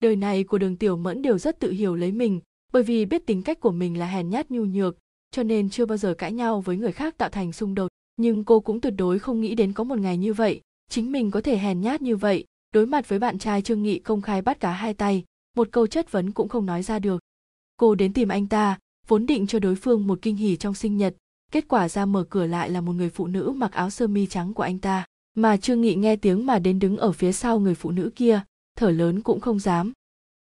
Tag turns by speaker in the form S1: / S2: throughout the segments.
S1: đời này của đường tiểu mẫn đều rất tự hiểu lấy mình, bởi vì biết tính cách của mình là hèn nhát nhu nhược, cho nên chưa bao giờ cãi nhau với người khác tạo thành xung đột. Nhưng cô cũng tuyệt đối không nghĩ đến có một ngày như vậy. Chính mình có thể hèn nhát như vậy, đối mặt với bạn trai trương nghị công khai bắt cả hai tay, một câu chất vấn cũng không nói ra được. Cô đến tìm anh ta, vốn định cho đối phương một kinh hỉ trong sinh nhật, kết quả ra mở cửa lại là một người phụ nữ mặc áo sơ mi trắng của anh ta. Mà trương nghị nghe tiếng mà đến đứng ở phía sau người phụ nữ kia thở lớn cũng không dám.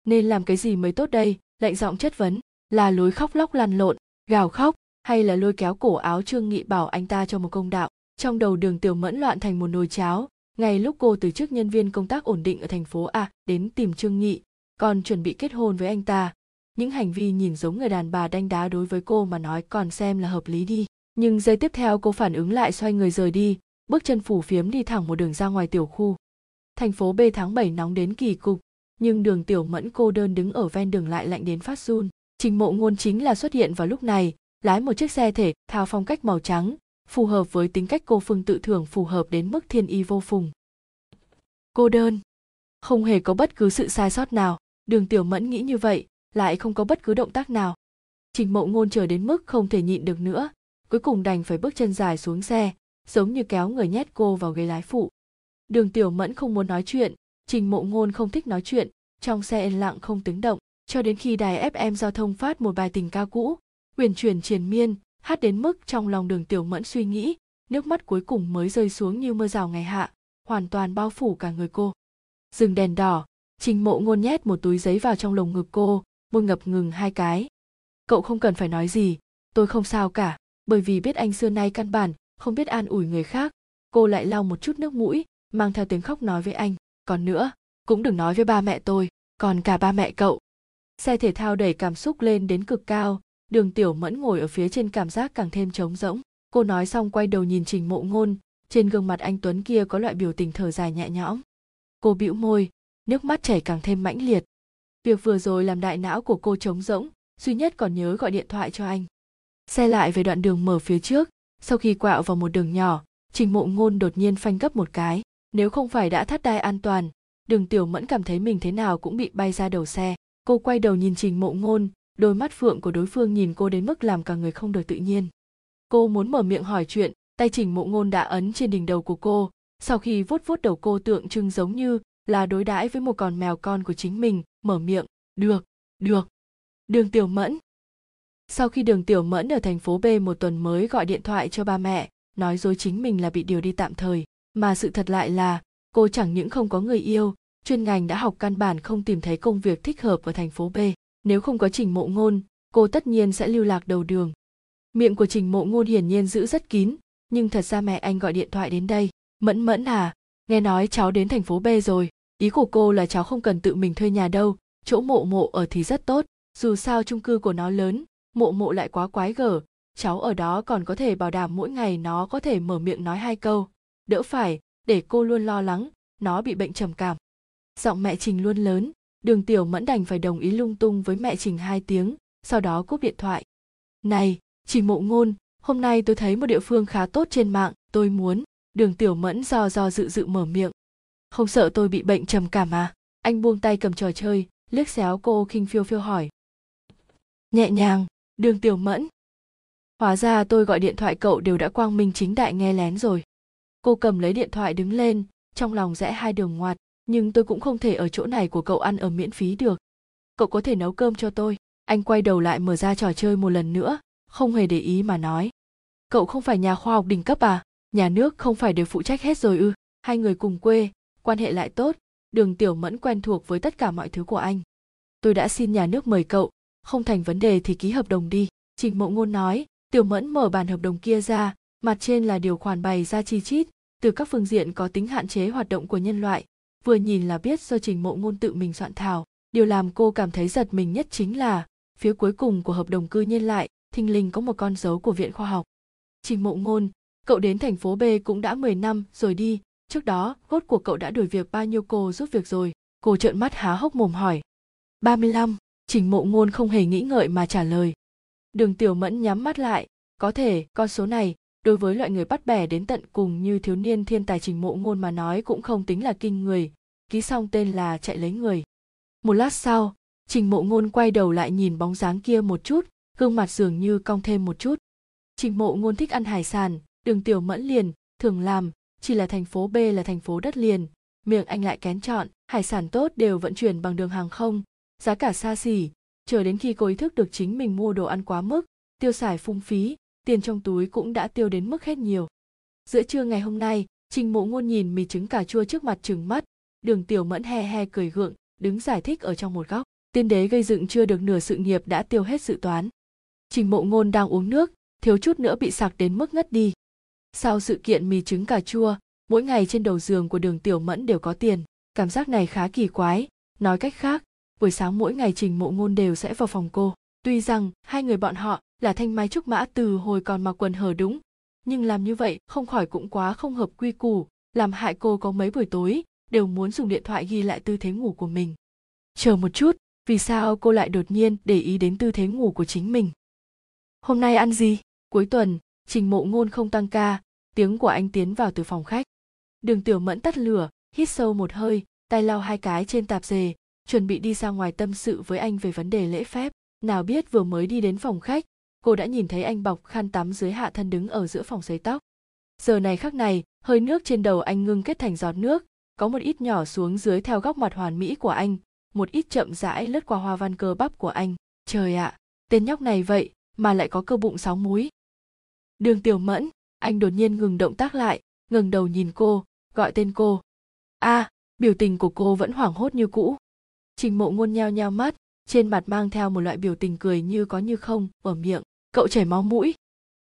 S1: Nên làm cái gì mới tốt đây? Lạnh giọng chất vấn. Là lối khóc lóc lăn lộn, gào khóc, hay là lôi kéo cổ áo trương nghị bảo anh ta cho một công đạo? Trong đầu đường tiểu mẫn loạn thành một nồi cháo. Ngay lúc cô từ chức nhân viên công tác ổn định ở thành phố a đến tìm trương nghị, còn chuẩn bị kết hôn với anh ta. Những hành vi nhìn giống người đàn bà đanh đá đối với cô mà nói còn xem là hợp lý đi. Nhưng giây tiếp theo cô phản ứng lại xoay người rời đi, bước chân phủ phiếm đi thẳng một đường ra ngoài tiểu khu thành phố b tháng 7 nóng đến kỳ cục, nhưng đường tiểu mẫn cô đơn đứng ở ven đường lại lạnh đến phát run. Trình mộ ngôn chính là xuất hiện vào lúc này, lái một chiếc xe thể, thao phong cách màu trắng, phù hợp với tính cách cô phương tự thưởng, phù hợp đến mức thiên y vô phùng. Cô đơn. Không hề có bất cứ sự sai sót nào, đường tiểu mẫn nghĩ như vậy, lại không có bất cứ động tác nào. Trình mộ ngôn chờ đến mức không thể nhịn được nữa, cuối cùng đành phải bước chân dài xuống xe, giống như kéo người nhét cô vào ghế lái phụ đường tiểu mẫn không muốn nói chuyện, trình mộ ngôn không thích nói chuyện, trong xe yên lặng không tiếng động, cho đến khi đài fm giao thông phát một bài tình ca cũ huyền chuyển triền miên, hát đến mức trong lòng đường tiểu mẫn suy nghĩ, nước mắt cuối cùng mới rơi xuống như mưa rào ngày hạ, hoàn toàn bao phủ cả người cô. Dừng đèn đỏ, trình mộ ngôn nhét một túi giấy vào trong lồng ngực cô, môi ngập ngừng hai cái. Cậu không cần phải nói gì, tôi không sao cả, bởi vì biết anh xưa nay căn bản không biết an ủi người khác. Cô lại lau một chút nước mũi mang theo tiếng khóc nói với anh. Còn nữa, cũng đừng nói với ba mẹ tôi, còn cả ba mẹ cậu. Xe thể thao đẩy cảm xúc lên đến cực cao, đường tiểu mẫn ngồi ở phía trên cảm giác càng thêm trống rỗng. Cô nói xong quay đầu nhìn trình mộ ngôn, trên gương mặt anh tuấn kia có loại biểu tình thở dài nhẹ nhõm. Cô bĩu môi, nước mắt chảy càng thêm mãnh liệt. Việc vừa rồi làm đại não của cô trống rỗng, duy nhất còn nhớ gọi điện thoại cho anh. Xe lại về đoạn đường mở phía trước, sau khi quẹo vào một đường nhỏ, trình mộ ngôn đột nhiên phanh gấp một cái nếu không phải đã thắt đai an toàn, đường tiểu mẫn cảm thấy mình thế nào cũng bị bay ra đầu xe. Cô quay đầu nhìn trình mộ ngôn, đôi mắt phượng của đối phương nhìn cô đến mức làm cả người không được tự nhiên. Cô muốn mở miệng hỏi chuyện, tay trình mộ ngôn đã ấn trên đỉnh đầu của cô. Sau khi vuốt vuốt đầu cô tượng trưng giống như là đối đãi với một con mèo con của chính mình, mở miệng, được được. Đường tiểu mẫn. Sau khi đường tiểu mẫn ở thành phố b một tuần mới gọi điện thoại cho ba mẹ, nói dối chính mình là bị điều đi tạm thời mà sự thật lại là, cô chẳng những không có người yêu, chuyên ngành đã học căn bản không tìm thấy công việc thích hợp ở thành phố b. Nếu không có trình mộ ngôn, cô tất nhiên sẽ lưu lạc đầu đường. Miệng của trình mộ ngôn hiển nhiên giữ rất kín, nhưng thật ra mẹ anh gọi điện thoại đến đây. Mẫn mẫn à nghe nói cháu đến thành phố b rồi. Ý của cô là cháu không cần tự mình thuê nhà đâu. Chỗ mộ mộ ở thì rất tốt, dù sao chung cư của nó lớn, mộ mộ lại quá quái gở. Cháu ở đó còn có thể bảo đảm mỗi ngày nó có thể mở miệng nói hai câu đỡ phải, để cô luôn lo lắng, nó bị bệnh trầm cảm. Giọng mẹ trình luôn lớn, đường tiểu mẫn đành phải đồng ý lung tung với mẹ trình hai tiếng, sau đó cúp điện thoại. Này, chỉ mộ ngôn, hôm nay tôi thấy một địa phương khá tốt trên mạng, tôi muốn, đường tiểu mẫn do do dự dự mở miệng. Không sợ tôi bị bệnh trầm cảm à? Anh buông tay cầm trò chơi, liếc xéo cô khinh phiêu phiêu hỏi. Nhẹ nhàng, đường tiểu mẫn. Hóa ra tôi gọi điện thoại cậu đều đã quang minh chính đại nghe lén rồi cô cầm lấy điện thoại đứng lên, trong lòng rẽ hai đường ngoặt, nhưng tôi cũng không thể ở chỗ này của cậu ăn ở miễn phí được. Cậu có thể nấu cơm cho tôi. Anh quay đầu lại mở ra trò chơi một lần nữa, không hề để ý mà nói. Cậu không phải nhà khoa học đỉnh cấp à? Nhà nước không phải đều phụ trách hết rồi ư? Hai người cùng quê, quan hệ lại tốt. Đường tiểu mẫn quen thuộc với tất cả mọi thứ của anh. Tôi đã xin nhà nước mời cậu. Không thành vấn đề thì ký hợp đồng đi. Trình mộ ngôn nói. Tiểu mẫn mở bản hợp đồng kia ra. Mặt trên là điều khoản bày ra chi chít từ các phương diện có tính hạn chế hoạt động của nhân loại vừa nhìn là biết do trình mộ ngôn tự mình soạn thảo. Điều làm cô cảm thấy giật mình nhất chính là phía cuối cùng của hợp đồng cư nhiên lại thình lình có một con dấu của viện khoa học. Trình mộ ngôn cậu đến thành phố b cũng đã 10 năm rồi đi trước đó gốt của cậu đã đuổi việc bao nhiêu cô giúp việc rồi? Cô trợn mắt há hốc mồm hỏi. 35, trình mộ ngôn không hề nghĩ ngợi mà trả lời. Đường tiểu mẫn nhắm mắt lại có thể con số này đối với loại người bắt bẻ đến tận cùng như thiếu niên thiên tài trình mộ ngôn mà nói cũng không tính là kinh người, ký xong tên là chạy lấy người. Một lát sau, trình mộ ngôn quay đầu lại nhìn bóng dáng kia một chút, gương mặt dường như cong thêm một chút. Trình mộ ngôn thích ăn hải sản, đường tiểu mẫn liền, thường làm, chỉ là thành phố b là thành phố đất liền, miệng anh lại kén chọn, hải sản tốt đều vận chuyển bằng đường hàng không, giá cả xa xỉ, chờ đến khi cô ý thức được chính mình mua đồ ăn quá mức, tiêu xài phung phí tiền trong túi cũng đã tiêu đến mức hết nhiều. Giữa trưa ngày hôm nay, trình mộ ngôn nhìn mì trứng cà chua trước mặt trừng mắt, đường tiểu mẫn he he cười gượng, đứng giải thích ở trong một góc. Tiên đế gây dựng chưa được nửa sự nghiệp đã tiêu hết dự toán. Trình mộ ngôn đang uống nước, thiếu chút nữa bị sặc đến mức ngất đi. Sau sự kiện mì trứng cà chua, mỗi ngày trên đầu giường của đường tiểu mẫn đều có tiền. Cảm giác này khá kỳ quái. Nói cách khác, buổi sáng mỗi ngày trình mộ ngôn đều sẽ vào phòng cô. Tuy rằng, hai người bọn họ là thanh mai trúc mã từ hồi còn mặc quần hở đúng. Nhưng làm như vậy không khỏi cũng quá không hợp quy củ, làm hại cô có mấy buổi tối, đều muốn dùng điện thoại ghi lại tư thế ngủ của mình. Chờ một chút, vì sao cô lại đột nhiên để ý đến tư thế ngủ của chính mình? Hôm nay ăn gì? Cuối tuần, trình mộ ngôn không tăng ca, tiếng của anh tiến vào từ phòng khách. Đường tiểu mẫn tắt lửa, hít sâu một hơi, tay lau hai cái trên tạp dề, chuẩn bị đi ra ngoài tâm sự với anh về vấn đề lễ phép. Nào biết vừa mới đi đến phòng khách cô đã nhìn thấy anh bọc khăn tắm dưới hạ thân đứng ở giữa phòng sấy tóc. Giờ này khắc này hơi nước trên đầu anh ngưng kết thành giọt nước có một ít nhỏ xuống dưới theo góc mặt hoàn mỹ của anh một ít chậm rãi lướt qua hoa văn cơ bắp của anh. Trời ạ tên nhóc này vậy mà lại có cơ bụng sáu múi. Đường tiểu mẫn anh đột nhiên ngừng động tác lại ngừng đầu nhìn cô gọi tên cô. A à, biểu tình của cô vẫn hoảng hốt như cũ. Trình mộ ngôn nheo nheo mắt trên mặt mang theo một loại biểu tình cười như có như không ở miệng cậu chảy máu mũi.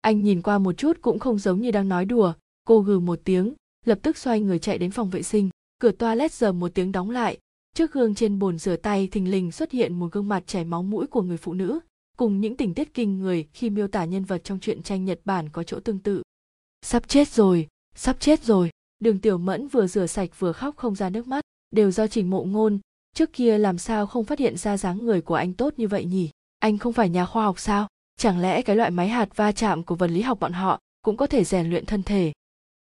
S1: Anh nhìn qua một chút cũng không giống như đang nói đùa. Cô gừ một tiếng, lập tức xoay người chạy đến phòng vệ sinh. Cửa toilet giờ một tiếng đóng lại. Trước gương trên bồn rửa tay thình lình xuất hiện một gương mặt chảy máu mũi của người phụ nữ, cùng những tình tiết kinh người khi miêu tả nhân vật trong truyện tranh nhật bản có chỗ tương tự. Sắp chết rồi, sắp chết rồi. Đường tiểu mẫn vừa rửa sạch vừa khóc không ra nước mắt. Đều do trình mộ ngôn, trước kia làm sao không phát hiện ra dáng người của anh tốt như vậy nhỉ? Anh không phải nhà khoa học sao? Chẳng lẽ cái loại máy hạt va chạm của vật lý học bọn họ cũng có thể rèn luyện thân thể?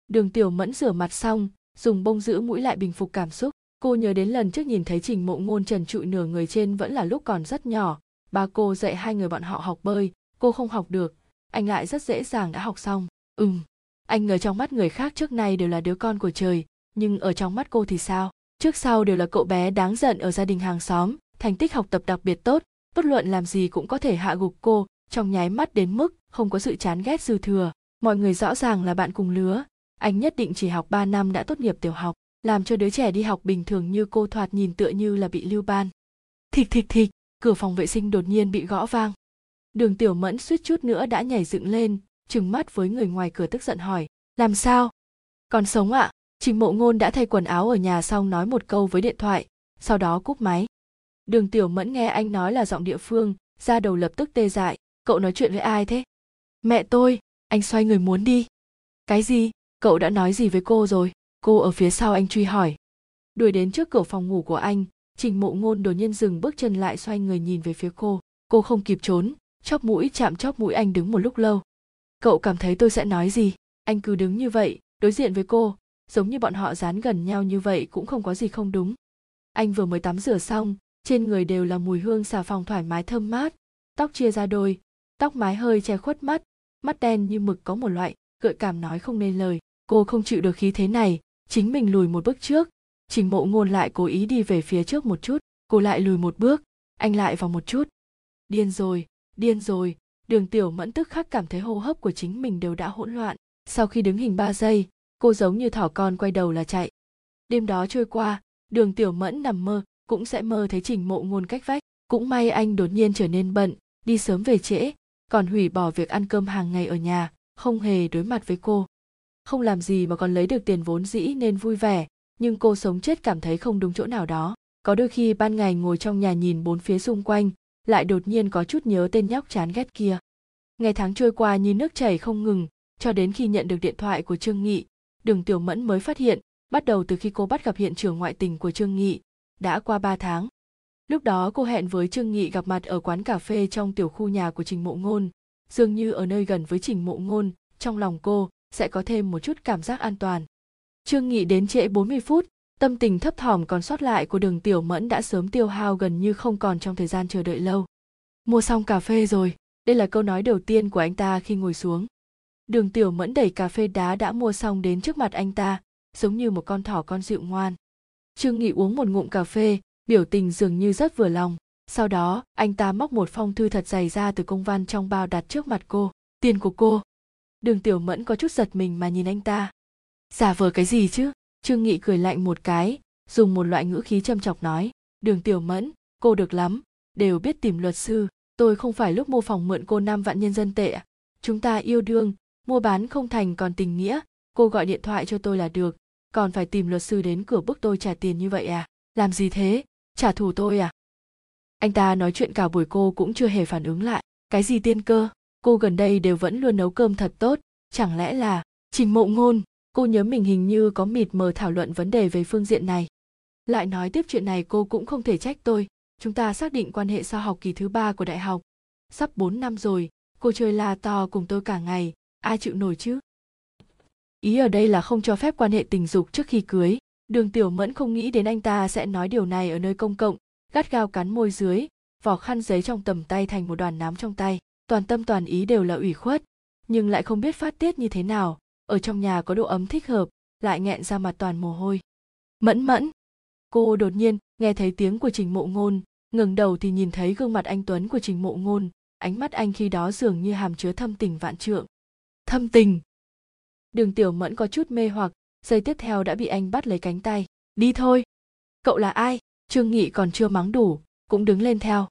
S1: Đường tiểu mẫn rửa mặt xong, dùng bông giữ mũi lại bình phục cảm xúc. Cô nhớ đến lần trước nhìn thấy trình mộ ngôn trần trụi nửa người trên vẫn là lúc còn rất nhỏ. Ba cô dạy hai người bọn họ học bơi, cô không học được. Anh lại rất dễ dàng đã học xong. Ừm, anh ở trong mắt người khác trước nay đều là đứa con của trời, nhưng ở trong mắt cô thì sao? Trước sau đều là cậu bé đáng giận ở gia đình hàng xóm, thành tích học tập đặc biệt tốt, bất luận làm gì cũng có thể hạ gục cô trong nháy mắt đến mức không có sự chán ghét dư thừa. Mọi người rõ ràng là bạn cùng lứa. Anh nhất định chỉ học 3 năm đã tốt nghiệp tiểu học, làm cho đứa trẻ đi học bình thường như cô thoạt nhìn tựa như là bị lưu ban. Thịch thịch thịch cửa phòng vệ sinh đột nhiên bị gõ vang. Đường tiểu mẫn suýt chút nữa đã nhảy dựng lên, trừng mắt với người ngoài cửa tức giận hỏi, làm sao? Còn sống ạ? À? trình mộ ngôn đã thay quần áo ở nhà xong nói một câu với điện thoại, sau đó cúp máy. Đường tiểu mẫn nghe anh nói là giọng địa phương ra đầu lập tức tê dại cậu nói chuyện với ai thế? Mẹ tôi, anh xoay người muốn đi. Cái gì? Cậu đã nói gì với cô rồi? Cô ở phía sau anh truy hỏi. Đuổi đến trước cửa phòng ngủ của anh, trình mộ ngôn đột nhiên dừng bước chân lại xoay người nhìn về phía cô. Cô không kịp trốn, chóp mũi, chạm chóp mũi anh đứng một lúc lâu. Cậu cảm thấy tôi sẽ nói gì? Anh cứ đứng như vậy, đối diện với cô, giống như bọn họ dán gần nhau như vậy cũng không có gì không đúng. Anh vừa mới tắm rửa xong, trên người đều là mùi hương xà phòng thoải mái thơm mát, tóc chia ra đôi tóc mái hơi che khuất mắt mắt đen như mực có một loại, gợi cảm nói không nên lời. Cô không chịu được khí thế này, chính mình lùi một bước trước. Trình mộ ngôn lại cố ý đi về phía trước một chút, cô lại lùi một bước, anh lại vào một chút. Điên rồi điên rồi, đường tiểu mẫn tức khắc cảm thấy hô hấp của chính mình đều đã hỗn loạn. Sau khi đứng hình ba giây, cô giống như thỏ con quay đầu là chạy. Đêm đó trôi qua, đường tiểu mẫn nằm mơ, cũng sẽ mơ thấy trình mộ ngôn cách vách. Cũng may anh đột nhiên trở nên bận, đi sớm về trễ còn hủy bỏ việc ăn cơm hàng ngày ở nhà, không hề đối mặt với cô. Không làm gì mà còn lấy được tiền vốn dĩ nên vui vẻ, nhưng cô sống chết cảm thấy không đúng chỗ nào đó. Có đôi khi ban ngày ngồi trong nhà nhìn bốn phía xung quanh, lại đột nhiên có chút nhớ tên nhóc chán ghét kia. Ngày tháng trôi qua như nước chảy không ngừng, cho đến khi nhận được điện thoại của trương nghị, đường tiểu mẫn mới phát hiện, bắt đầu từ khi cô bắt gặp hiện trường ngoại tình của trương nghị, đã qua ba tháng lúc đó cô hẹn với trương nghị gặp mặt ở quán cà phê trong tiểu khu nhà của trình mộ ngôn. Dường như ở nơi gần với trình mộ ngôn, trong lòng cô sẽ có thêm một chút cảm giác an toàn. Trương nghị đến trễ 40 phút, tâm tình thấp thỏm còn sót lại của đường tiểu mẫn đã sớm tiêu hao gần như không còn trong thời gian chờ đợi lâu. Mua xong cà phê rồi, đây là câu nói đầu tiên của anh ta khi ngồi xuống. Đường tiểu mẫn đẩy cà phê đá đã mua xong đến trước mặt anh ta, giống như một con thỏ con dịu ngoan. Trương nghị uống một ngụm cà phê biểu tình dường như rất vừa lòng. Sau đó, anh ta móc một phong thư thật dày ra từ công văn trong bao đặt trước mặt cô. Tiền của cô. Đường tiểu mẫn có chút giật mình mà nhìn anh ta. Giả vờ cái gì chứ? Trương nghị cười lạnh một cái, dùng một loại ngữ khí châm chọc nói. Đường tiểu mẫn, cô được lắm. Đều biết tìm luật sư. Tôi không phải lúc mua phòng mượn cô năm vạn nhân dân tệ. Chúng ta yêu đương, mua bán không thành còn tình nghĩa. Cô gọi điện thoại cho tôi là được. Còn phải tìm luật sư đến cửa bức tôi trả tiền như vậy à? Làm gì thế? Trả thù tôi à? Anh ta nói chuyện cả buổi cô cũng chưa hề phản ứng lại. Cái gì tiên cơ? Cô gần đây đều vẫn luôn nấu cơm thật tốt. Chẳng lẽ là trình mộ ngôn? Cô nhớ mình hình như có mịt mờ thảo luận vấn đề về phương diện này. Lại nói tiếp chuyện này cô cũng không thể trách tôi. Chúng ta xác định quan hệ sau học kỳ thứ ba của đại học. Sắp 4 năm rồi, cô chơi la to cùng tôi cả ngày. Ai chịu nổi chứ? Ý ở đây là không cho phép quan hệ tình dục trước khi cưới đường tiểu mẫn không nghĩ đến anh ta sẽ nói điều này ở nơi công cộng, gắt gao cắn môi dưới vỏ khăn giấy trong tầm tay thành một đoàn nám trong tay, toàn tâm toàn ý đều là ủy khuất, nhưng lại không biết phát tiết như thế nào, ở trong nhà có độ ấm thích hợp, lại nghẹn ra mặt toàn mồ hôi. Mẫn mẫn. Cô đột nhiên nghe thấy tiếng của trình mộ ngôn ngừng đầu thì nhìn thấy gương mặt anh tuấn của trình mộ ngôn, ánh mắt anh khi đó dường như hàm chứa thâm tình vạn trượng. Thâm tình? Đường tiểu mẫn có chút mê hoặc giây tiếp theo đã bị anh bắt lấy cánh tay. Đi thôi. Cậu là ai? Trương nghị còn chưa mắng đủ, cũng đứng lên theo.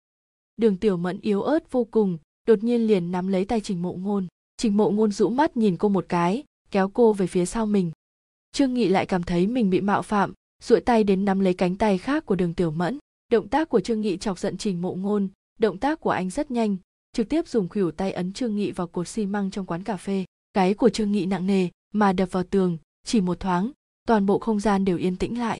S1: Đường tiểu mẫn yếu ớt vô cùng, đột nhiên liền nắm lấy tay trình mộ ngôn. Trình mộ ngôn rũ mắt nhìn cô một cái, kéo cô về phía sau mình. Trương nghị lại cảm thấy mình bị mạo phạm, duỗi tay đến nắm lấy cánh tay khác của đường tiểu mẫn. Động tác của trương nghị chọc giận trình mộ ngôn, động tác của anh rất nhanh, trực tiếp dùng khuỷu tay ấn trương nghị vào cột xi măng trong quán cà phê. Cái của trương nghị nặng nề, mà đập vào tường chỉ một thoáng, toàn bộ không gian đều yên tĩnh lại.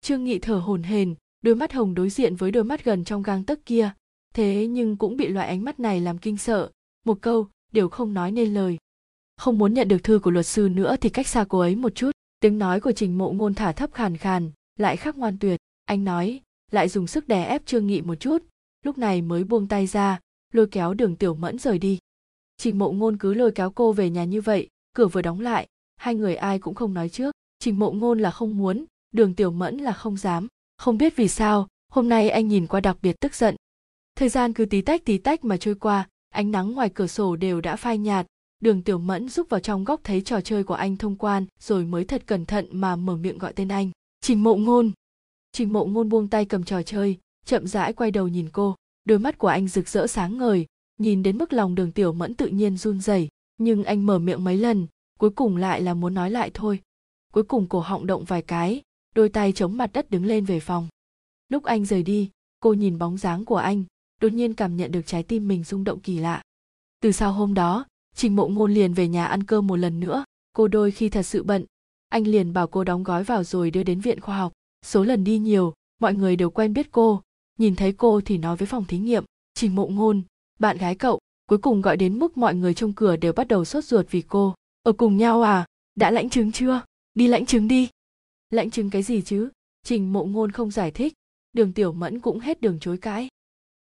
S1: Trương nghị thở hổn hển, đôi mắt hồng đối diện với đôi mắt gần trong gang tấc kia. Thế nhưng cũng bị loại ánh mắt này làm kinh sợ. Một câu, đều không nói nên lời. Không muốn nhận được thư của luật sư nữa thì cách xa cô ấy một chút. Tiếng nói của trình mộ ngôn thả thấp khàn khàn, lại khắc ngoan tuyệt. Anh nói, lại dùng sức đè ép trương nghị một chút. Lúc này mới buông tay ra, lôi kéo đường tiểu mẫn rời đi. Trình mộ ngôn cứ lôi kéo cô về nhà như vậy, cửa vừa đóng lại hai người ai cũng không nói trước trình mộ ngôn là không muốn, đường tiểu mẫn là không dám. Không biết vì sao, hôm nay anh nhìn qua đặc biệt tức giận. Thời gian cứ tí tách tí tách mà trôi qua, ánh nắng ngoài cửa sổ đều đã phai nhạt. Đường tiểu mẫn rúc vào trong góc thấy trò chơi của anh thông quan, rồi mới thật cẩn thận mà mở miệng gọi tên anh. Trình mộ ngôn. Trình mộ ngôn buông tay cầm trò chơi, chậm rãi quay đầu nhìn cô. Đôi mắt của anh rực rỡ sáng ngời, nhìn đến mức lòng đường tiểu mẫn tự nhiên run rẩy. Nhưng anh mở miệng mấy lần cuối cùng lại là muốn nói lại thôi. Cuối cùng cổ họng động vài cái, đôi tay chống mặt đất đứng lên về phòng. Lúc anh rời đi, cô nhìn bóng dáng của anh, đột nhiên cảm nhận được trái tim mình rung động kỳ lạ. Từ sau hôm đó, trình mộ ngôn liền về nhà ăn cơm một lần nữa. Cô đôi khi thật sự bận. Anh liền bảo cô đóng gói vào rồi đưa đến viện khoa học. Số lần đi nhiều, mọi người đều quen biết cô. Nhìn thấy cô thì nói với phòng thí nghiệm, trình mộ ngôn, bạn gái cậu, cuối cùng gọi đến mức mọi người trong cửa đều bắt đầu sốt ruột vì cô ở cùng nhau à? Đã lãnh chứng chưa? Đi lãnh chứng đi. Lãnh chứng cái gì chứ? Trình mộ ngôn không giải thích. Đường tiểu mẫn cũng hết đường chối cãi.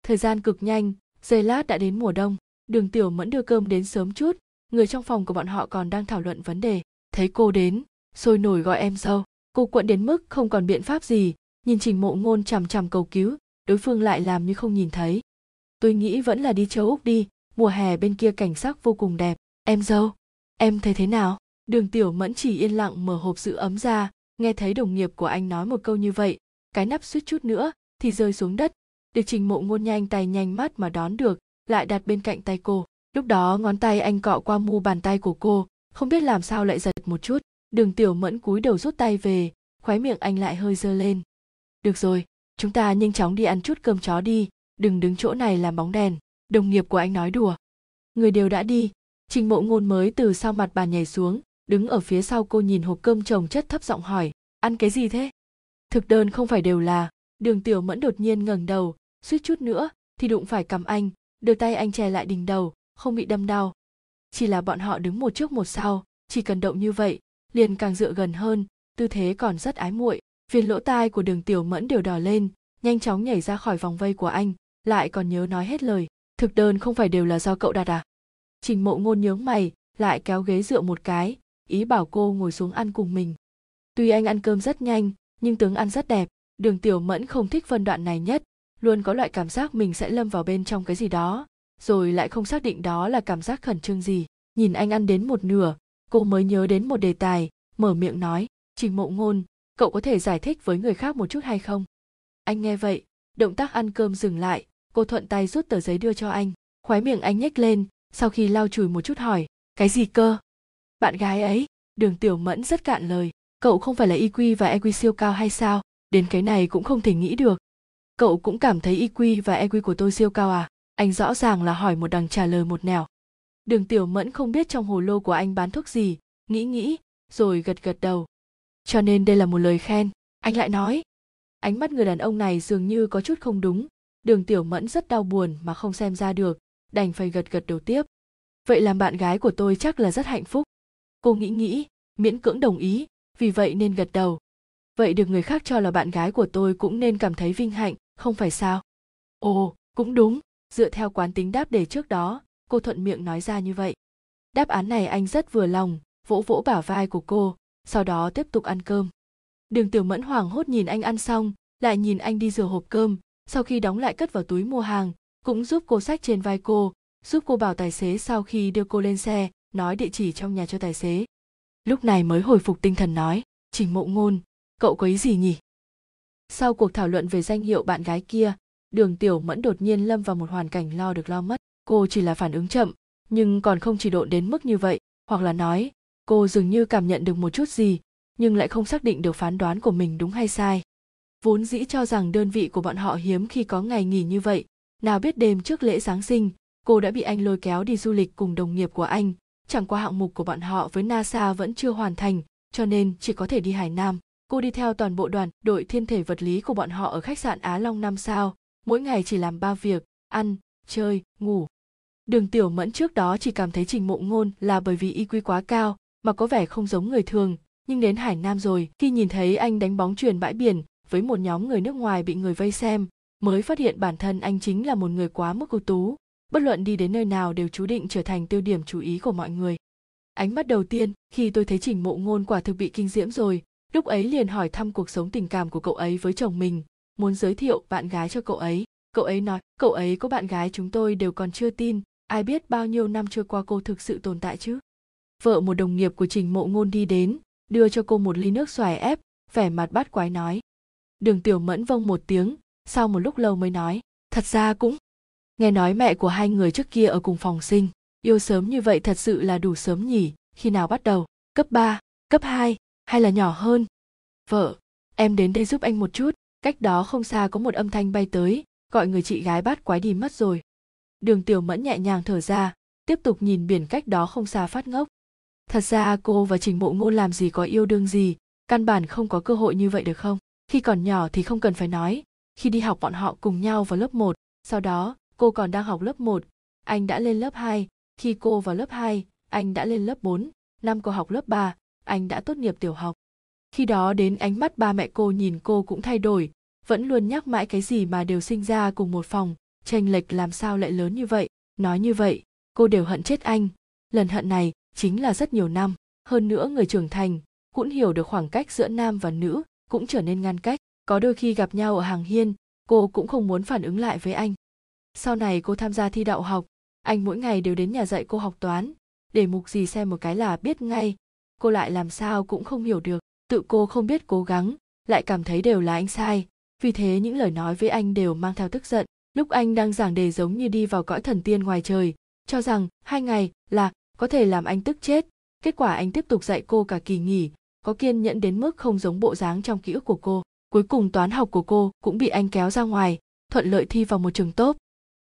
S1: Thời gian cực nhanh, giây lát đã đến mùa đông. Đường tiểu mẫn đưa cơm đến sớm chút. Người trong phòng của bọn họ còn đang thảo luận vấn đề. Thấy cô đến, sôi nổi gọi em dâu cô quận đến mức không còn biện pháp gì. Nhìn trình mộ ngôn chằm chằm cầu cứu, đối phương lại làm như không nhìn thấy. Tôi nghĩ vẫn là đi châu úc đi. Mùa hè bên kia cảnh sắc vô cùng đẹp. Em dâu em thấy thế nào? Đường tiểu mẫn chỉ yên lặng mở hộp giữ ấm ra, nghe thấy đồng nghiệp của anh nói một câu như vậy, cái nắp suýt chút nữa thì rơi xuống đất. Được trình mộ ngôn nhanh tay nhanh mắt mà đón được, lại đặt bên cạnh tay cô. Lúc đó ngón tay anh cọ qua mu bàn tay của cô, không biết làm sao lại giật một chút. Đường tiểu mẫn cúi đầu rút tay về, khóe miệng anh lại hơi dơ lên. Được rồi, chúng ta nhanh chóng đi ăn chút cơm chó đi, đừng đứng chỗ này làm bóng đèn. Đồng nghiệp của anh nói đùa. Người đều đã đi trình mộ ngôn mới từ sau mặt bàn nhảy xuống, đứng ở phía sau cô nhìn hộp cơm chồng chất thấp giọng hỏi, ăn cái gì thế? Thực đơn không phải đều là. Đường tiểu mẫn đột nhiên ngẩng đầu, suýt chút nữa thì đụng phải cầm anh, đưa tay anh che lại đỉnh đầu, không bị đâm đau. Chỉ là bọn họ đứng một trước một sau, chỉ cần động như vậy, liền càng dựa gần hơn, tư thế còn rất ái muội. Viên lỗ tai của đường tiểu mẫn đều đỏ lên, nhanh chóng nhảy ra khỏi vòng vây của anh, lại còn nhớ nói hết lời, thực đơn không phải đều là do cậu đặt à? Trình mộ ngôn nhướng mày, lại kéo ghế dựa một cái, ý bảo cô ngồi xuống ăn cùng mình. Tuy anh ăn cơm rất nhanh, nhưng tướng ăn rất đẹp, đường tiểu mẫn không thích phân đoạn này nhất, luôn có loại cảm giác mình sẽ lâm vào bên trong cái gì đó, rồi lại không xác định đó là cảm giác khẩn trương gì. Nhìn anh ăn đến một nửa, cô mới nhớ đến một đề tài, mở miệng nói, trình mộ ngôn, cậu có thể giải thích với người khác một chút hay không? Anh nghe vậy, động tác ăn cơm dừng lại, cô thuận tay rút tờ giấy đưa cho anh, khóe miệng anh nhếch lên sau khi lau chùi một chút hỏi, cái gì cơ? Bạn gái ấy. Đường tiểu mẫn rất cạn lời. Cậu không phải là iq và eq siêu cao hay sao? Đến cái này cũng không thể nghĩ được. Cậu cũng cảm thấy iq và eq của tôi siêu cao à? Anh rõ ràng là hỏi một đằng trả lời một nẻo. Đường tiểu mẫn không biết trong hồ lô của anh bán thuốc gì, nghĩ nghĩ, rồi gật gật đầu. Cho nên đây là một lời khen. Anh lại nói, ánh mắt người đàn ông này dường như có chút không đúng. Đường tiểu mẫn rất đau buồn mà không xem ra được đành phải gật gật đầu tiếp. Vậy làm bạn gái của tôi chắc là rất hạnh phúc. Cô nghĩ nghĩ, miễn cưỡng đồng ý, vì vậy nên gật đầu. Vậy được người khác cho là bạn gái của tôi cũng nên cảm thấy vinh hạnh, không phải sao? Ồ, cũng đúng. Dựa theo quán tính đáp đề trước đó, cô thuận miệng nói ra như vậy. Đáp án này anh rất vừa lòng, vỗ vỗ bả vai của cô, sau đó tiếp tục ăn cơm. Đường tiểu mẫn hoảng hốt nhìn anh ăn xong, lại nhìn anh đi rửa hộp cơm, sau khi đóng lại cất vào túi mua hàng cũng giúp cô sách trên vai cô, giúp cô bảo tài xế sau khi đưa cô lên xe, nói địa chỉ trong nhà cho tài xế. Lúc này mới hồi phục tinh thần nói, trình mộ ngôn, cậu có ý gì nhỉ? Sau cuộc thảo luận về danh hiệu bạn gái kia, đường tiểu mẫn đột nhiên lâm vào một hoàn cảnh lo được lo mất. Cô chỉ là phản ứng chậm, nhưng còn không chỉ độn đến mức như vậy, hoặc là nói, cô dường như cảm nhận được một chút gì, nhưng lại không xác định được phán đoán của mình đúng hay sai. Vốn dĩ cho rằng đơn vị của bọn họ hiếm khi có ngày nghỉ như vậy nào biết đêm trước lễ giáng sinh, cô đã bị anh lôi kéo đi du lịch cùng đồng nghiệp của anh. Chẳng qua hạng mục của bọn họ với nasa vẫn chưa hoàn thành, cho nên chỉ có thể đi hải nam. Cô đi theo toàn bộ đoàn, đội thiên thể vật lý của bọn họ ở khách sạn á long năm sao. Mỗi ngày chỉ làm ba việc, ăn, chơi, ngủ. Đường tiểu mẫn trước đó chỉ cảm thấy trình mộ ngôn là bởi vì y quy quá cao, mà có vẻ không giống người thường. Nhưng đến hải nam rồi, khi nhìn thấy anh đánh bóng truyền bãi biển với một nhóm người nước ngoài bị người vây xem mới phát hiện bản thân anh chính là một người quá mức ưu tú. Bất luận đi đến nơi nào đều chú định trở thành tiêu điểm chú ý của mọi người. Ánh mắt đầu tiên, khi tôi thấy trình mộ ngôn quả thực bị kinh diễm rồi, lúc ấy liền hỏi thăm cuộc sống tình cảm của cậu ấy với chồng mình, muốn giới thiệu bạn gái cho cậu ấy. Cậu ấy nói, cậu ấy có bạn gái chúng tôi đều còn chưa tin, ai biết bao nhiêu năm trôi qua cô thực sự tồn tại chứ? Vợ một đồng nghiệp của trình mộ ngôn đi đến, đưa cho cô một ly nước xoài ép, vẻ mặt bát quái nói, đường tiểu mẫn vâng một tiếng sau một lúc lâu mới nói thật ra cũng nghe nói mẹ của hai người trước kia ở cùng phòng sinh yêu sớm như vậy thật sự là đủ sớm nhỉ? Khi nào bắt đầu? Cấp 3, cấp 2 hay là nhỏ hơn? Vợ em đến đây giúp anh một chút cách đó không xa có một âm thanh bay tới gọi người chị gái bắt quái đi mất rồi. Đường tiểu mẫn nhẹ nhàng thở ra tiếp tục nhìn biển cách đó không xa phát ngốc. Thật ra cô và trình mộ ngôn làm gì có yêu đương gì căn bản không có cơ hội như vậy được không? Khi còn nhỏ thì không cần phải nói khi đi học bọn họ cùng nhau vào lớp 1, sau đó cô còn đang học lớp 1, anh đã lên lớp 2, khi cô vào lớp 2, anh đã lên lớp 4, năm cô học lớp 3, anh đã tốt nghiệp tiểu học. Khi đó đến ánh mắt ba mẹ cô nhìn cô cũng thay đổi, vẫn luôn nhắc mãi cái gì mà đều sinh ra cùng một phòng, tranh lệch làm sao lại lớn như vậy, nói như vậy, cô đều hận chết anh. Lần hận này chính là rất nhiều năm, hơn nữa người trưởng thành cũng hiểu được khoảng cách giữa nam và nữ cũng trở nên ngăn cách, có đôi khi gặp nhau ở hàng hiên, cô cũng không muốn phản ứng lại với anh. Sau này cô tham gia thi đạo học, anh mỗi ngày đều đến nhà dạy cô học toán, để mục gì xem một cái là biết ngay, cô lại làm sao cũng không hiểu được, tự cô không biết cố gắng, lại cảm thấy đều là anh sai, vì thế những lời nói với anh đều mang theo tức giận. Lúc anh đang giảng đề giống như đi vào cõi thần tiên ngoài trời, cho rằng hai ngày là có thể làm anh tức chết. Kết quả anh tiếp tục dạy cô cả kỳ nghỉ, có kiên nhẫn đến mức không giống bộ dáng trong ký ức của cô. Cuối cùng toán học của cô cũng bị anh kéo ra ngoài, thuận lợi thi vào một trường tốt.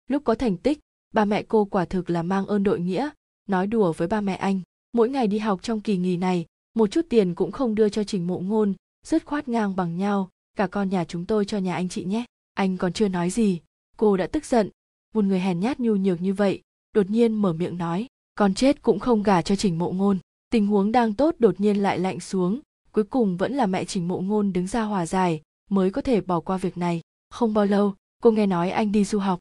S1: Lúc có thành tích, ba mẹ cô quả thực là mang ơn đội nghĩa, nói đùa với ba mẹ anh. Mỗi ngày đi học trong kỳ nghỉ này, một chút tiền cũng không đưa cho trình mộ ngôn, dứt khoát ngang bằng nhau, cả con nhà chúng tôi cho nhà anh chị nhé. Anh còn chưa nói gì, cô đã tức giận, một người hèn nhát nhu nhược như vậy, đột nhiên mở miệng nói, con chết cũng không gả cho trình mộ ngôn. Tình huống đang tốt đột nhiên lại lạnh xuống, cuối cùng vẫn là mẹ trình mộ ngôn đứng ra hòa giải, mới có thể bỏ qua việc này. Không bao lâu, cô nghe nói anh đi du học.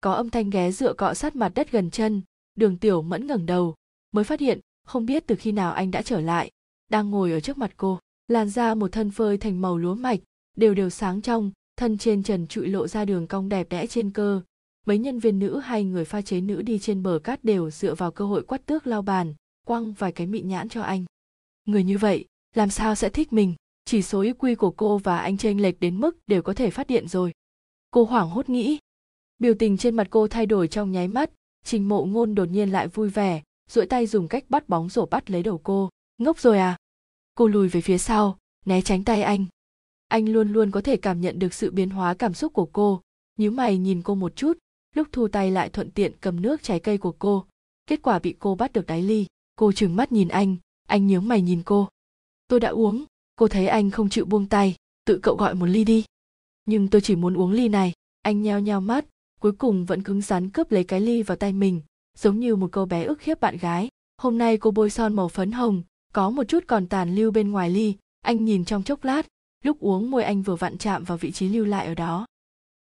S1: Có âm thanh ghé dựa cọ sát mặt đất gần chân, đường tiểu mẫn ngẩng đầu, mới phát hiện không biết từ khi nào anh đã trở lại, đang ngồi ở trước mặt cô. Làn da một thân phơi thành màu lúa mạch, đều đều sáng trong, thân trên trần trụi lộ ra đường cong đẹp đẽ trên cơ. Mấy nhân viên nữ hay người pha chế nữ đi trên bờ cát đều dựa vào cơ hội quắt tước lao bàn, quăng vài cái mịn nhãn cho anh. Người như vậy làm sao sẽ thích mình? Chỉ số IQ của cô và anh chênh lệch đến mức đều có thể phát điện rồi. Cô hoảng hốt nghĩ. Biểu tình trên mặt cô thay đổi trong nháy mắt. Trình mộ ngôn đột nhiên lại vui vẻ, duỗi tay dùng cách bắt bóng rổ bắt lấy đầu cô. Ngốc rồi à? Cô lùi về phía sau, né tránh tay anh. Anh luôn luôn có thể cảm nhận được sự biến hóa cảm xúc của cô. Nhíu mày nhìn cô một chút, lúc thu tay lại thuận tiện cầm nước trái cây của cô. Kết quả bị cô bắt được đáy ly. Cô trừng mắt nhìn anh anh nhướng mày nhìn cô tôi đã uống. Cô thấy anh không chịu buông tay. Tự cậu gọi một ly đi. Nhưng tôi chỉ muốn uống ly này. Anh nheo nheo mắt. Cuối cùng vẫn cứng rắn cướp lấy cái ly vào tay mình, giống như một cô bé ức hiếp bạn gái. Hôm nay cô bôi son màu phấn hồng, có một chút còn tàn lưu bên ngoài ly. Anh nhìn trong chốc lát, lúc uống môi anh vừa vặn chạm vào vị trí lưu lại ở đó.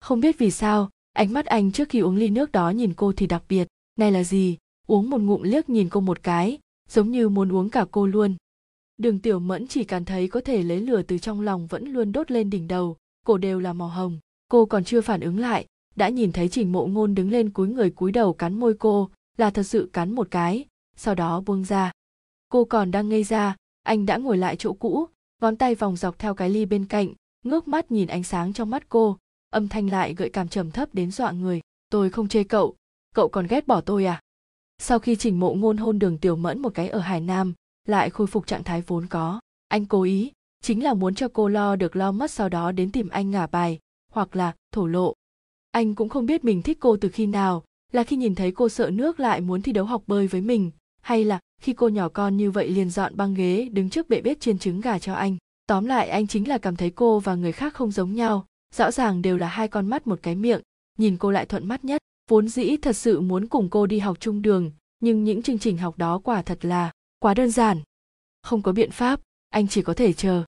S1: Không biết vì sao, ánh mắt anh trước khi uống ly nước đó nhìn cô thì đặc biệt. Này là gì? Uống một ngụm liếc nhìn cô một cái, giống như muốn uống cả cô luôn đường tiểu mẫn chỉ cảm thấy có thể lấy lửa từ trong lòng vẫn luôn đốt lên đỉnh đầu, cổ đều là màu hồng. Cô còn chưa phản ứng lại, đã nhìn thấy trình mộ ngôn đứng lên cúi người cúi đầu cắn môi cô, là thật sự cắn một cái, sau đó buông ra. Cô còn đang ngây ra, anh đã ngồi lại chỗ cũ, ngón tay vòng dọc theo cái ly bên cạnh, ngước mắt nhìn ánh sáng trong mắt cô, âm thanh lại gợi cảm trầm thấp đến dọa người. Tôi không chê cậu cậu còn ghét bỏ tôi à? Sau khi trình mộ ngôn hôn đường tiểu mẫn một cái ở hải nam lại khôi phục trạng thái vốn có. Anh cố ý, chính là muốn cho cô lo được lo mất sau đó đến tìm anh ngả bài, hoặc là thổ lộ. Anh cũng không biết mình thích cô từ khi nào, là khi nhìn thấy cô sợ nước lại muốn thi đấu học bơi với mình, hay là khi cô nhỏ con như vậy liền dọn băng ghế, đứng trước bệ bếp chiên trứng gà cho anh. Tóm lại, anh chính là cảm thấy cô và người khác không giống nhau, rõ ràng đều là hai con mắt một cái miệng, nhìn cô lại thuận mắt nhất. Vốn dĩ thật sự muốn cùng cô đi học chung đường, nhưng những chương trình học đó quả thật là quá đơn giản. Không có biện pháp, anh chỉ có thể chờ.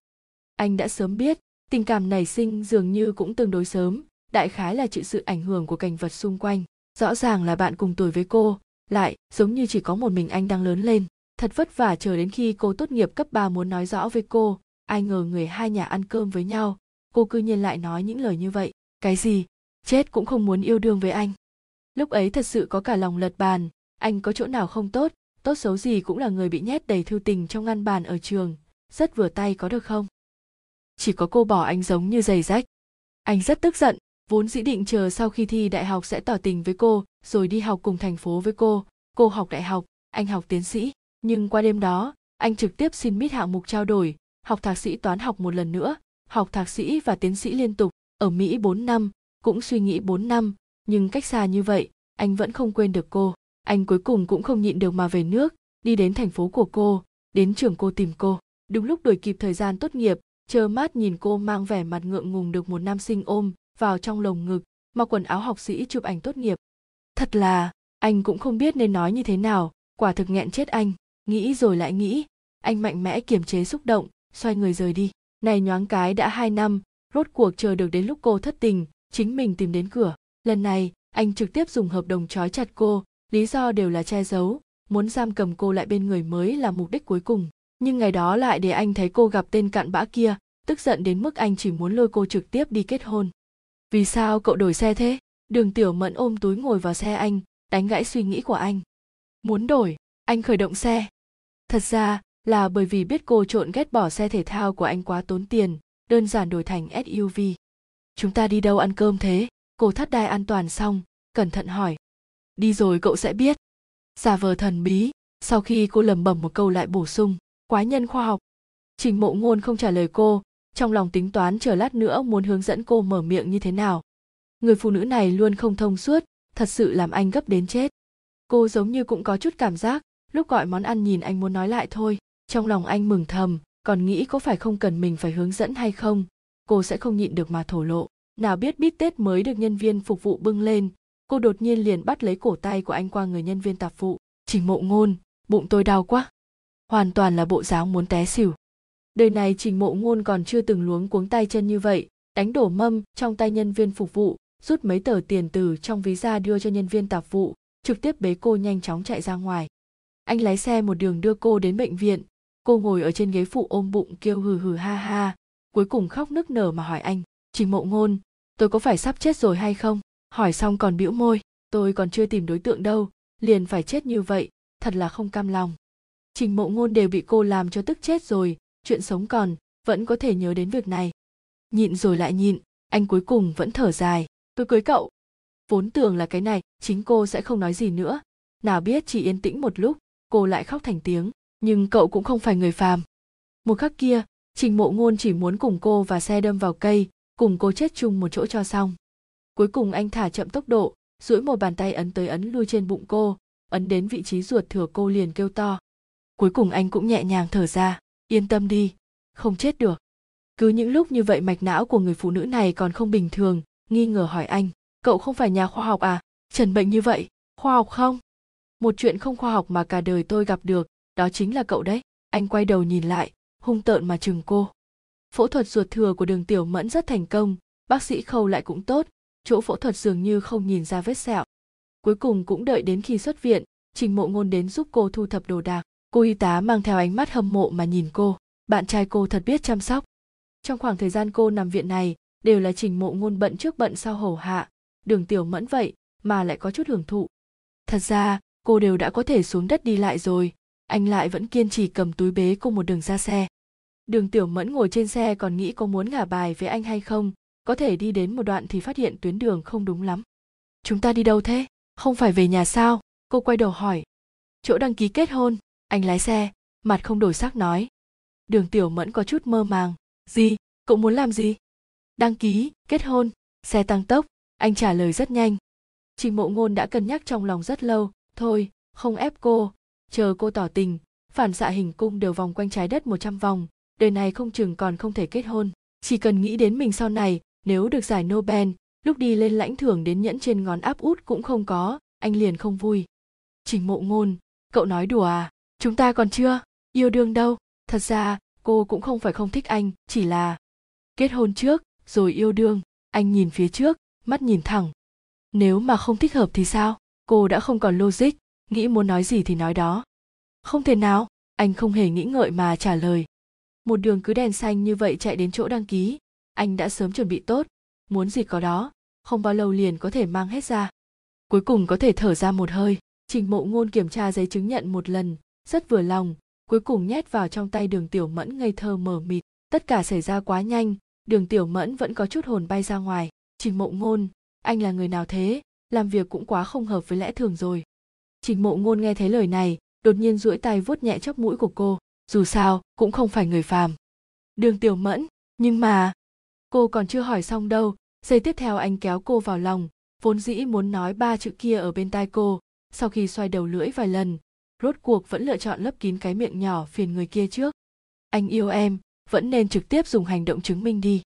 S1: Anh đã sớm biết, tình cảm nảy sinh dường như cũng tương đối sớm, đại khái là chịu sự ảnh hưởng của cảnh vật xung quanh. Rõ ràng là bạn cùng tuổi với cô, lại giống như chỉ có một mình anh đang lớn lên. Thật vất vả chờ đến khi cô tốt nghiệp cấp 3 muốn nói rõ với cô, ai ngờ người hai nhà ăn cơm với nhau. Cô cư nhiên lại nói những lời như vậy. Cái gì? Chết cũng không muốn yêu đương với anh. Lúc ấy thật sự có cả lòng lật bàn, anh có chỗ nào không tốt? Tốt xấu gì cũng là người bị nhét đầy thư tình trong ngăn bàn ở trường. Rất vừa tay có được không? Chỉ có cô bỏ anh giống như giày rách. Anh rất tức giận, vốn dĩ định chờ sau khi thi đại học sẽ tỏ tình với cô, rồi đi học cùng thành phố với cô. Cô học đại học, anh học tiến sĩ. Nhưng qua đêm đó, anh trực tiếp xin mít hạng mục trao đổi, học thạc sĩ toán học một lần nữa, học thạc sĩ và tiến sĩ liên tục. Ở mỹ 4 năm, cũng suy nghĩ 4 năm, nhưng cách xa như vậy, anh vẫn không quên được cô anh cuối cùng cũng không nhịn được mà về nước, đi đến thành phố của cô, đến trường cô tìm cô. Đúng lúc đuổi kịp thời gian tốt nghiệp chờ mát nhìn cô mang vẻ mặt ngượng ngùng được một nam sinh ôm vào trong lồng ngực, mặc quần áo học sĩ chụp ảnh tốt nghiệp. Thật là, anh cũng không biết nên nói như thế nào, quả thực nghẹn chết anh. Nghĩ rồi lại nghĩ, anh mạnh mẽ kiềm chế xúc động, xoay người rời đi. Này nhoáng cái đã hai năm, rốt cuộc chờ được đến lúc cô thất tình, chính mình tìm đến cửa. Lần này, anh trực tiếp dùng hợp đồng trói chặt cô lý do đều là che giấu, muốn giam cầm cô lại bên người mới là mục đích cuối cùng. Nhưng ngày đó lại để anh thấy cô gặp tên cặn bã kia, tức giận đến mức anh chỉ muốn lôi cô trực tiếp đi kết hôn. Vì sao cậu đổi xe thế? Đường tiểu mẫn ôm túi ngồi vào xe anh, đánh gãy suy nghĩ của anh. Muốn đổi, anh khởi động xe. Thật ra, là bởi vì biết cô trộn ghét bỏ xe thể thao của anh quá tốn tiền, đơn giản đổi thành suv chúng ta đi đâu ăn cơm thế? Cô thắt đai an toàn xong, cẩn thận hỏi đi rồi cậu sẽ biết. Giả vờ thần bí, sau khi cô lầm bầm một câu lại bổ sung, quái nhân khoa học. Trình mộ ngôn không trả lời cô, trong lòng tính toán chờ lát nữa muốn hướng dẫn cô mở miệng như thế nào. Người phụ nữ này luôn không thông suốt, thật sự làm anh gấp đến chết. Cô giống như cũng có chút cảm giác, lúc gọi món ăn nhìn anh muốn nói lại thôi, trong lòng anh mừng thầm, còn nghĩ có phải không cần mình phải hướng dẫn hay không, cô sẽ không nhịn được mà thổ lộ. Nào biết bít tết mới được nhân viên phục vụ bưng lên cô đột nhiên liền bắt lấy cổ tay của anh qua người nhân viên tạp vụ. Trình mộ ngôn, bụng tôi đau quá. Hoàn toàn là bộ giáo muốn té xỉu. Đời này trình mộ ngôn còn chưa từng luống cuống tay chân như vậy, đánh đổ mâm trong tay nhân viên phục vụ, rút mấy tờ tiền từ trong ví ra đưa cho nhân viên tạp vụ, trực tiếp bế cô nhanh chóng chạy ra ngoài. Anh lái xe một đường đưa cô đến bệnh viện. Cô ngồi ở trên ghế phụ ôm bụng kêu hừ hừ ha ha, cuối cùng khóc nức nở mà hỏi anh trình mộ ngôn, tôi có phải sắp chết rồi hay không? Hỏi xong còn bĩu môi, tôi còn chưa tìm đối tượng đâu, liền phải chết như vậy, thật là không cam lòng. Trình mộ ngôn đều bị cô làm cho tức chết rồi, chuyện sống còn vẫn có thể nhớ đến việc này. Nhịn rồi lại nhịn, anh cuối cùng vẫn thở dài, tôi cưới cậu. Vốn tưởng là cái này, chính cô sẽ không nói gì nữa. Nào biết chỉ yên tĩnh một lúc, cô lại khóc thành tiếng, nhưng cậu cũng không phải người phàm. Một khắc kia, trình mộ ngôn chỉ muốn cùng cô và xe đâm vào cây, cùng cô chết chung một chỗ cho xong cuối cùng anh thả chậm tốc độ, duỗi một bàn tay ấn tới ấn lui trên bụng cô, ấn đến vị trí ruột thừa cô liền kêu to. Cuối cùng anh cũng nhẹ nhàng thở ra, yên tâm đi, không chết được. Cứ những lúc như vậy mạch não của người phụ nữ này còn không bình thường, nghi ngờ hỏi anh, cậu không phải nhà khoa học à? Trần bệnh như vậy, khoa học không? Một chuyện không khoa học mà cả đời tôi gặp được, đó chính là cậu đấy. Anh quay đầu nhìn lại, hung tợn mà chừng cô. Phẫu thuật ruột thừa của đường tiểu mẫn rất thành công, bác sĩ khâu lại cũng tốt chỗ phẫu thuật dường như không nhìn ra vết sẹo. Cuối cùng cũng đợi đến khi xuất viện, trình mộ ngôn đến giúp cô thu thập đồ đạc. Cô y tá mang theo ánh mắt hâm mộ mà nhìn cô. Bạn trai cô thật biết chăm sóc. Trong khoảng thời gian cô nằm viện này, đều là trình mộ ngôn bận trước bận sau hầu hạ. Đường tiểu mẫn vậy, mà lại có chút hưởng thụ. Thật ra, cô đều đã có thể xuống đất đi lại rồi. Anh lại vẫn kiên trì cầm túi bế cô một đường ra xe. Đường tiểu mẫn ngồi trên xe còn nghĩ có muốn ngả bài với anh hay không? Có thể đi đến một đoạn thì phát hiện tuyến đường không đúng lắm. Chúng ta đi đâu thế? Không phải về nhà sao? Cô quay đầu hỏi. Chỗ đăng ký kết hôn. Anh lái xe. Mặt không đổi sắc nói. Đường tiểu mẫn có chút mơ màng. Gì? Cậu muốn làm gì? Đăng ký, kết hôn. Xe tăng tốc. Anh trả lời rất nhanh. Trình mộ ngôn đã cân nhắc trong lòng rất lâu. Thôi, không ép cô. Chờ cô tỏ tình. Phản xạ hình cung đều vòng quanh trái đất 100 vòng. Đời này không chừng còn không thể kết hôn. Chỉ cần nghĩ đến mình sau này nếu được giải nobel, lúc đi lên lãnh thưởng đến nhẫn trên ngón áp út cũng không có, anh liền không vui. Trình mộ ngôn, cậu nói đùa à? Chúng ta còn chưa? Yêu đương đâu? Thật ra, cô cũng không phải không thích anh, chỉ là kết hôn trước, rồi yêu đương. Anh nhìn phía trước, mắt nhìn thẳng. Nếu mà không thích hợp thì sao? Cô đã không còn logic, nghĩ muốn nói gì thì nói đó. Không thể nào, anh không hề nghĩ ngợi mà trả lời. Một đường cứ đèn xanh như vậy chạy đến chỗ đăng ký anh đã sớm chuẩn bị tốt. Muốn gì có đó, không bao lâu liền có thể mang hết ra. Cuối cùng có thể thở ra một hơi. Trình mộ ngôn kiểm tra giấy chứng nhận một lần, rất vừa lòng, cuối cùng nhét vào trong tay đường tiểu mẫn ngây thơ mờ mịt. Tất cả xảy ra quá nhanh, đường tiểu mẫn vẫn có chút hồn bay ra ngoài. Trình mộ ngôn, anh là người nào thế? Làm việc cũng quá không hợp với lẽ thường rồi. Trình mộ ngôn nghe thấy lời này, đột nhiên duỗi tay vuốt nhẹ chóp mũi của cô. Dù sao, cũng không phải người phàm. Đường tiểu mẫn, nhưng mà cô còn chưa hỏi xong đâu. Giây tiếp theo anh kéo cô vào lòng, vốn dĩ muốn nói ba chữ kia ở bên tai cô. Sau khi xoay đầu lưỡi vài lần, rốt cuộc vẫn lựa chọn lấp kín cái miệng nhỏ phiền người kia trước. Anh yêu em, vẫn nên trực tiếp dùng hành động chứng minh đi.